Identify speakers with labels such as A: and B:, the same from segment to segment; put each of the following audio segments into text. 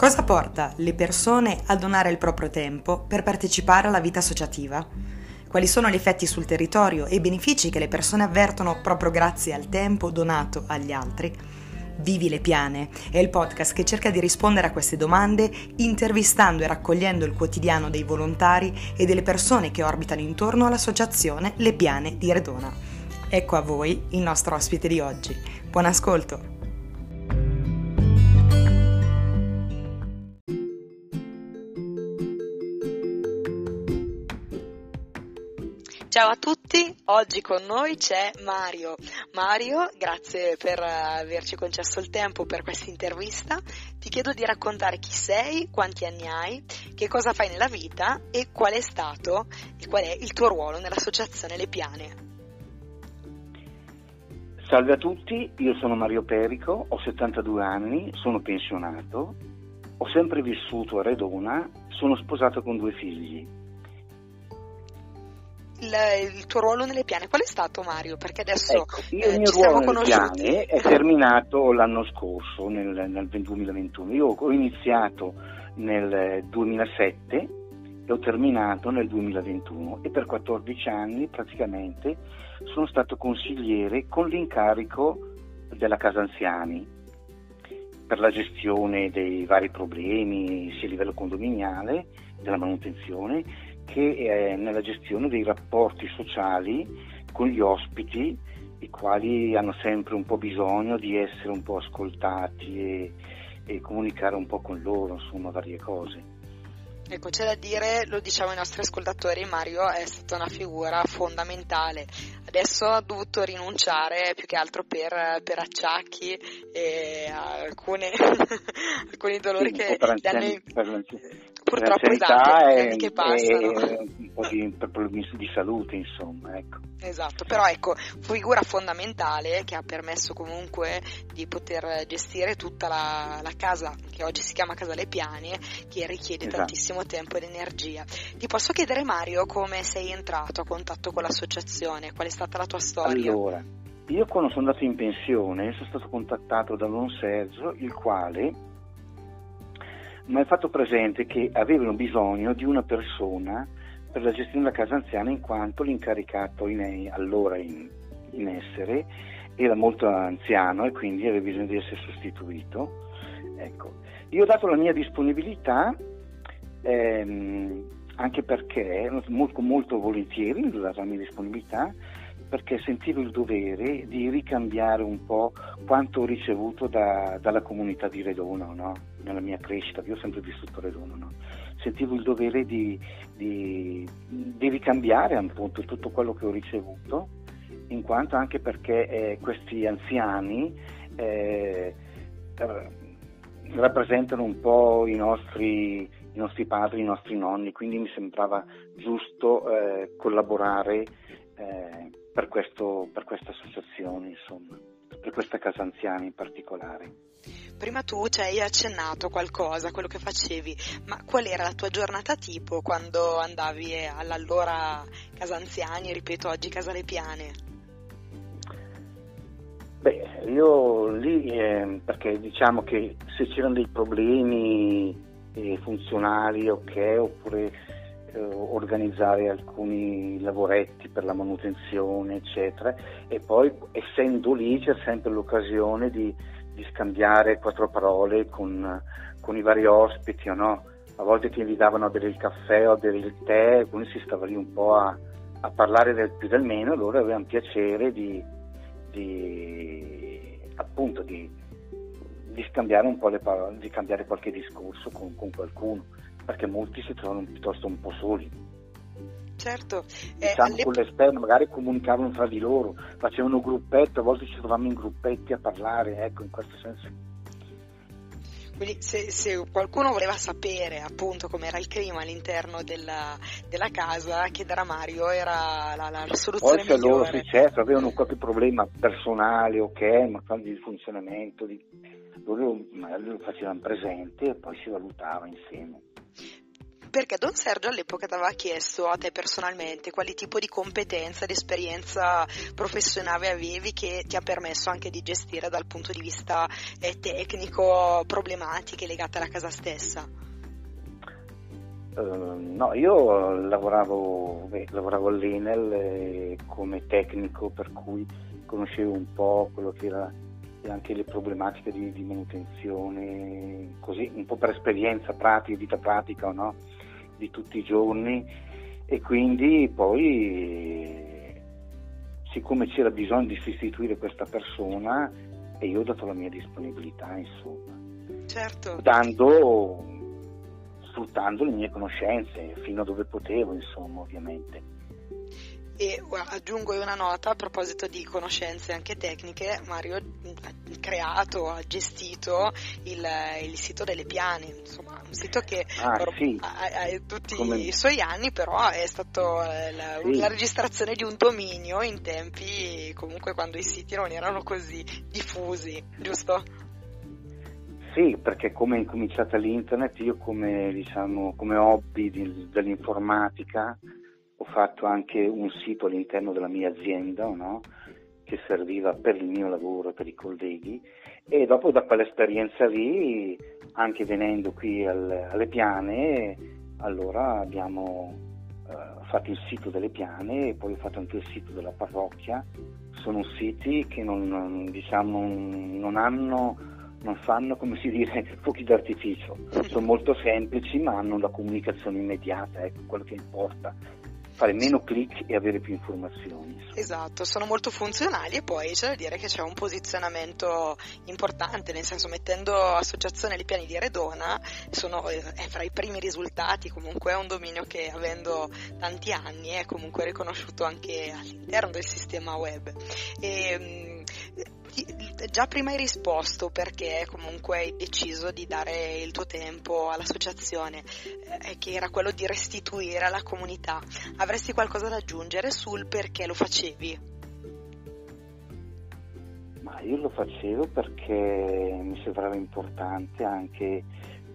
A: Cosa porta le persone a donare il proprio tempo per partecipare alla vita associativa? Quali sono gli effetti sul territorio e i benefici che le persone avvertono proprio grazie al tempo donato agli altri? Vivi le Piane è il podcast che cerca di rispondere a queste domande intervistando e raccogliendo il quotidiano dei volontari e delle persone che orbitano intorno all'associazione Le Piane di Redona. Ecco a voi il nostro ospite di oggi. Buon ascolto! Ciao a tutti, oggi con noi c'è Mario. Mario, grazie per averci concesso il tempo per questa intervista. Ti chiedo di raccontare chi sei, quanti anni hai, che cosa fai nella vita e qual è stato e qual è il tuo ruolo nell'associazione Le Piane.
B: Salve a tutti, io sono Mario Perico, ho 72 anni, sono pensionato, ho sempre vissuto a Redona, sono sposato con due figli
A: il, il, tuo ruolo nelle piane qual è stato Mario? Perché adesso
B: ecco, io eh, il mio ruolo nelle piane è terminato l'anno scorso, nel, nel 2021. Io ho iniziato nel 2007 e ho terminato nel 2021 e per 14 anni praticamente sono stato consigliere con l'incarico della casa anziani per la gestione dei vari problemi sia a livello condominiale, della manutenzione che è nella gestione dei rapporti sociali con gli ospiti, i quali hanno sempre un po' bisogno di essere un po' ascoltati e, e comunicare un po' con loro, insomma, varie cose.
A: Ecco, c'è da dire, lo diciamo ai nostri ascoltatori, Mario è stata una figura fondamentale. Adesso ha dovuto rinunciare più che altro per, per acciacchi e alcune, alcuni dolori sì, che gli hanno... Per, purtroppo esatto,
B: e, che passano. Un po' di problemi di salute, insomma, ecco.
A: Esatto, però ecco, figura fondamentale che ha permesso comunque di poter gestire tutta la, la casa, che oggi si chiama Casa Le Piane, che richiede esatto. tantissimo tempo ed energia. Ti posso chiedere Mario come sei entrato a contatto con l'associazione, qual è stata la tua storia?
B: Allora, io quando sono andato in pensione sono stato contattato da Don Sergio, il quale mi ha fatto presente che avevano bisogno di una persona per la gestione della casa anziana in quanto l'incaricato in, allora in, in essere era molto anziano e quindi aveva bisogno di essere sostituito. Ecco. Io ho dato la mia disponibilità ehm, anche perché, molto, molto volentieri, ho dato la mia disponibilità perché sentivo il dovere di ricambiare un po' quanto ho ricevuto da, dalla comunità di Redona, no? Nella mia crescita, io ho sempre vissuto a Redona, no? sentivo il dovere di, di, di, ricambiare appunto tutto quello che ho ricevuto, in quanto anche perché eh, questi anziani eh, eh, rappresentano un po' i nostri, i nostri, padri, i nostri nonni, quindi mi sembrava giusto eh, collaborare eh, per, questo, per questa associazione, insomma, per questa casa anziana in particolare.
A: Prima tu ci hai accennato qualcosa, quello che facevi, ma qual era la tua giornata tipo quando andavi all'allora Casa Anziani, ripeto oggi Casa Le Piane?
B: Beh, io lì, eh, perché diciamo che se c'erano dei problemi eh, funzionali, ok, oppure organizzare alcuni lavoretti per la manutenzione, eccetera, e poi essendo lì c'è sempre l'occasione di di scambiare quattro parole con, con i vari ospiti, no? a volte ti invitavano a bere il caffè o a bere il tè, quindi si stava lì un po' a, a parlare del più del meno, loro avevano piacere di, di appunto di, di, scambiare un po' le parole, di cambiare qualche discorso con, con qualcuno, perché molti si trovano piuttosto un po' soli.
A: Certo.
B: Eh, diciamo alle... con l'esterno, magari comunicavano tra di loro, facevano gruppetto, a volte ci trovavamo in gruppetti a parlare, ecco, in questo senso.
A: Quindi se, se qualcuno voleva sapere appunto com'era il clima all'interno della, della casa, chiedere a Mario era la, la, la soluzione
B: Poi
A: migliore.
B: loro sì, certo, avevano qualche problema personale, ok, ma di funzionamento, di... loro lo facevano presente e poi si valutava insieme.
A: Perché Don Sergio all'epoca ti aveva chiesto a te personalmente quali tipo di competenza ed esperienza professionale avevi che ti ha permesso anche di gestire dal punto di vista eh, tecnico problematiche legate alla casa stessa.
B: Uh, no, io lavoravo, beh, lavoravo all'Enel eh, come tecnico, per cui conoscevo un po' quello che era e anche le problematiche di, di manutenzione, così un po' per esperienza pratica, vita pratica no? di tutti i giorni e quindi poi siccome c'era bisogno di sostituire questa persona e io ho dato la mia disponibilità insomma
A: certo.
B: dando sfruttando le mie conoscenze fino a dove potevo insomma ovviamente
A: e aggiungo una nota a proposito di conoscenze anche tecniche, Mario ha creato, ha gestito il, il sito delle piane, insomma un sito che
B: ah, sì.
A: ha, ha, tutti Come... i suoi anni, però è stato eh, la, sì. la, registrazione di un dominio in tempi comunque quando i siti non erano così diffusi, giusto?
B: Sì, perché come è incominciata l'internet, io come, diciamo, come hobby di, dell'informatica ho fatto anche un sito all'interno della mia azienda no? che serviva per il mio lavoro, per i colleghi e dopo da quell'esperienza lì, anche venendo qui al, alle piane, allora abbiamo uh, fatto il sito delle piane e poi ho fatto anche il sito della parrocchia. Sono siti che non, diciamo, non hanno non fanno come si dice fuochi d'artificio, sono molto semplici ma hanno la comunicazione immediata, ecco quello che importa fare meno click e avere più informazioni.
A: Esatto, sono molto funzionali e poi c'è da dire che c'è un posizionamento importante, nel senso mettendo associazione ai piani di Redona sono, è fra i primi risultati, comunque è un dominio che avendo tanti anni è comunque riconosciuto anche all'interno del sistema web. E, già prima hai risposto perché comunque hai deciso di dare il tuo tempo all'associazione, eh, che era quello di restituire alla comunità. Avresti qualcosa da aggiungere sul perché lo facevi?
B: Ma io lo facevo perché mi sembrava importante anche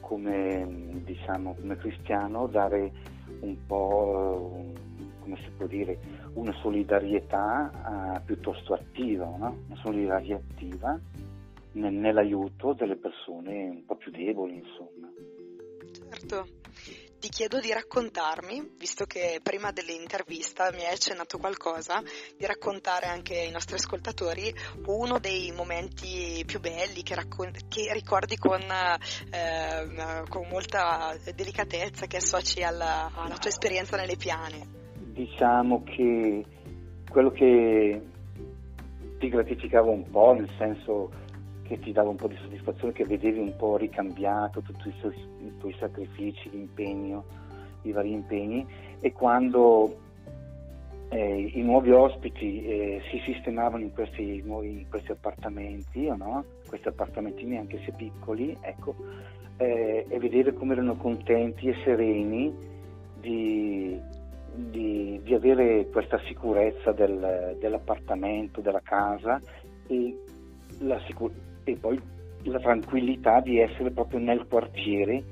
B: come, diciamo, come cristiano dare un po', come si può dire, una solidarietà uh, piuttosto attiva, no? una solidarietà attiva nel, nell'aiuto delle persone un po' più deboli, insomma.
A: Certo. Ti chiedo di raccontarmi, visto che prima dell'intervista mi hai accennato qualcosa, di raccontare anche ai nostri ascoltatori uno dei momenti più belli che, raccon- che ricordi con, eh, con, molta delicatezza, che associ alla, alla tua esperienza nelle piane
B: diciamo che quello che ti gratificava un po', nel senso che ti dava un po' di soddisfazione, che vedevi un po' ricambiato tutti i, suoi, i tuoi sacrifici, l'impegno, i vari impegni, e quando eh, i nuovi ospiti eh, si sistemavano in questi, nuovi, in questi appartamenti, no? questi appartamentini anche se piccoli, ecco, eh, e vedere come erano contenti e sereni di, di, di avere questa sicurezza del, dell'appartamento, della casa e, sicur- e poi la tranquillità di essere proprio nel quartiere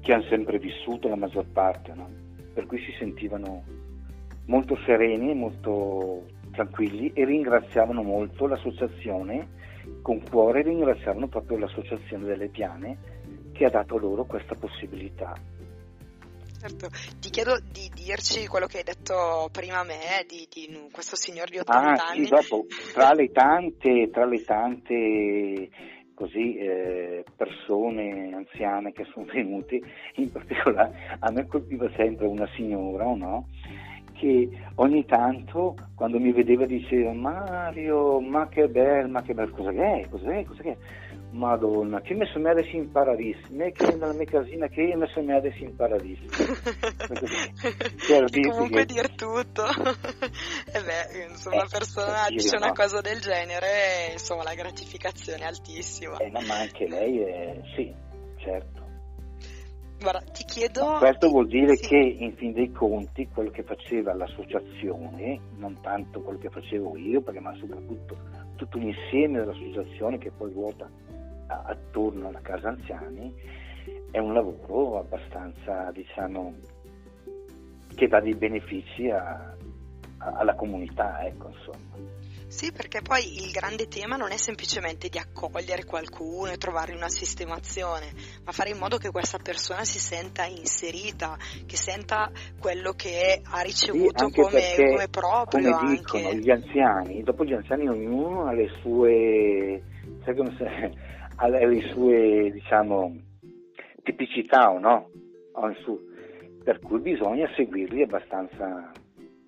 B: che hanno sempre vissuto la maggior parte, no? per cui si sentivano molto sereni molto tranquilli e ringraziavano molto l'associazione, con cuore ringraziavano proprio l'associazione delle piane che ha dato loro questa possibilità.
A: Certo, ti chiedo di dirci quello che hai detto prima a me, di, di questo signore di 80
B: ah,
A: anni.
B: Sì, dopo, tra le tante, tra le tante così, eh, persone anziane che sono venute, in particolare a me colpiva sempre una signora, no? Che ogni tanto quando mi vedeva diceva Mario, ma che bello, ma che bello, cosa è, cos'è, cos'è? Madonna, che mi sono adesso in paradiso, me che nella mia casina che mi sono adesso in paradiso.
A: per comunque che... dir tutto. e beh, insomma, eh, una persona dice una cosa del genere, insomma, la gratificazione è altissima.
B: Eh, ma anche lei è, sì, certo.
A: Guarda, ti chiedo...
B: Questo vuol dire sì. che in fin dei conti quello che faceva l'associazione, non tanto quello che facevo io, perché ma soprattutto tutto l'insieme dell'associazione che poi ruota attorno alla casa anziani, è un lavoro abbastanza, diciamo, che dà dei benefici a, a, alla comunità, ecco, insomma.
A: Sì, perché poi il grande tema non è semplicemente di accogliere qualcuno e trovare una sistemazione, ma fare in modo che questa persona si senta inserita, che senta quello che ha ricevuto
B: sì,
A: come, come, proprio.
B: Come dicono gli anziani, dopo gli anziani ognuno ha le sue, se, ha le sue diciamo, tipicità o no? Per cui bisogna seguirli abbastanza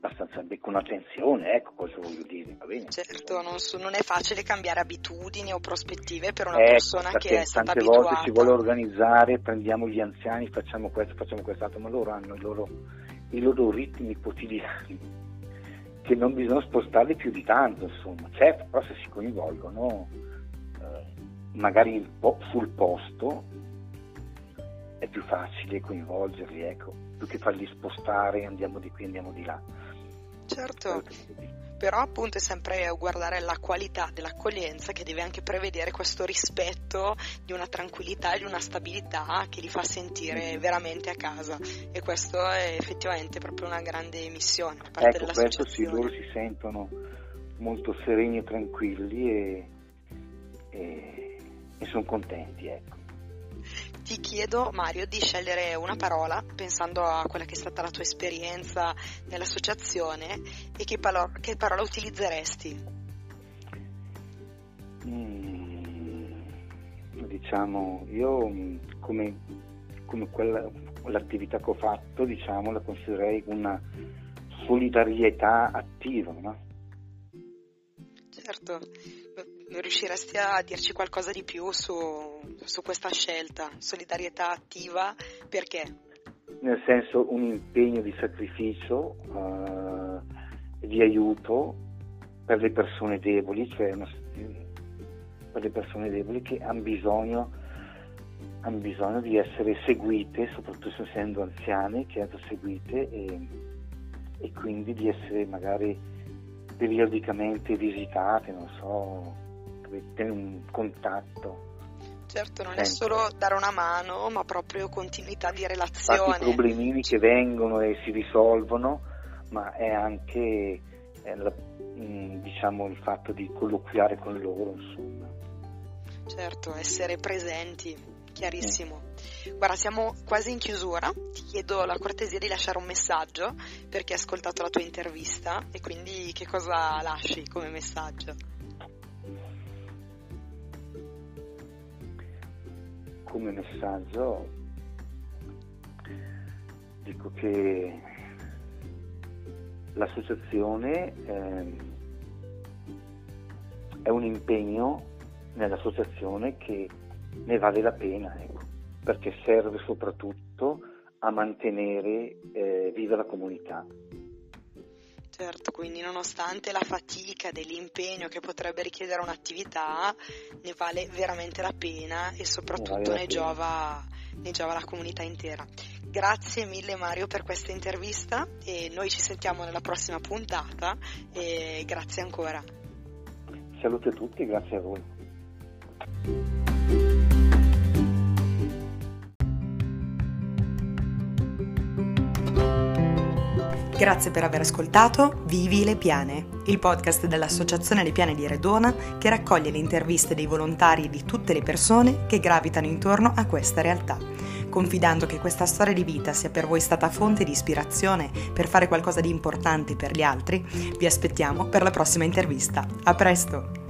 B: abbastanza con attenzione, ecco cosa voglio dire, va bene?
A: Certo, non, so, non, è facile cambiare abitudini o prospettive per una ecco, persona che è stata
B: tante
A: abituata.
B: volte si vuole organizzare, prendiamo gli anziani, facciamo questo, facciamo quest'altro, ma loro hanno i loro, i loro ritmi quotidiani che non bisogna spostarli più di tanto, insomma. Certo, però se si coinvolgono eh, magari sul posto è più facile coinvolgerli, ecco, più che farli spostare, andiamo di qui, andiamo di là.
A: Certo, però appunto è sempre guardare la qualità dell'accoglienza che deve anche prevedere questo rispetto di una tranquillità e di una stabilità che li fa sentire veramente a casa. E questo è effettivamente proprio una grande missione da parte
B: ecco, questo sì, loro si sentono molto sereni e tranquilli e, e, e sono contenti, ecco
A: ti chiedo, Mario, di scegliere una parola pensando a quella che è stata la tua esperienza nell'associazione e che, palo- che parola utilizzeresti?
B: Mm, diciamo, io mm, come, come quella, l'attività che ho fatto, diciamo, la considererei una solidarietà attiva, no?
A: Certo, riusciresti a dirci qualcosa di più su, su questa scelta? Solidarietà attiva, perché?
B: Nel senso un impegno di sacrificio, uh, di aiuto per le persone deboli, cioè una, per le persone deboli che hanno bisogno, hanno bisogno di essere seguite, soprattutto essendo anziane, che hanno seguite e, e quindi di essere magari periodicamente visitate, non so, tenere un contatto.
A: Certo, non Sempre. è solo dare una mano, ma proprio continuità di relazione.
B: I problemini che vengono e si risolvono, ma è anche è la, mm, diciamo, il fatto di colloquiare con loro, insomma.
A: Certo, essere presenti, chiarissimo. Mm. Guarda, siamo quasi in chiusura, ti chiedo la cortesia di lasciare un messaggio per chi ha ascoltato la tua intervista e quindi che cosa lasci come messaggio?
B: Come messaggio dico che l'associazione eh, è un impegno nell'associazione che ne vale la pena, ecco, perché serve soprattutto a mantenere eh, viva la comunità.
A: Certo, quindi nonostante la fatica dell'impegno che potrebbe richiedere un'attività, ne vale veramente la pena e soprattutto ne, ne, giova, ne giova la comunità intera. Grazie mille Mario per questa intervista e noi ci sentiamo nella prossima puntata e grazie ancora.
B: Salute a tutti, grazie a voi.
A: Grazie per aver ascoltato Vivi le Piane, il podcast dell'Associazione Le Piane di Redona che raccoglie le interviste dei volontari e di tutte le persone che gravitano intorno a questa realtà. Confidando che questa storia di vita sia per voi stata fonte di ispirazione per fare qualcosa di importante per gli altri, vi aspettiamo per la prossima intervista. A presto!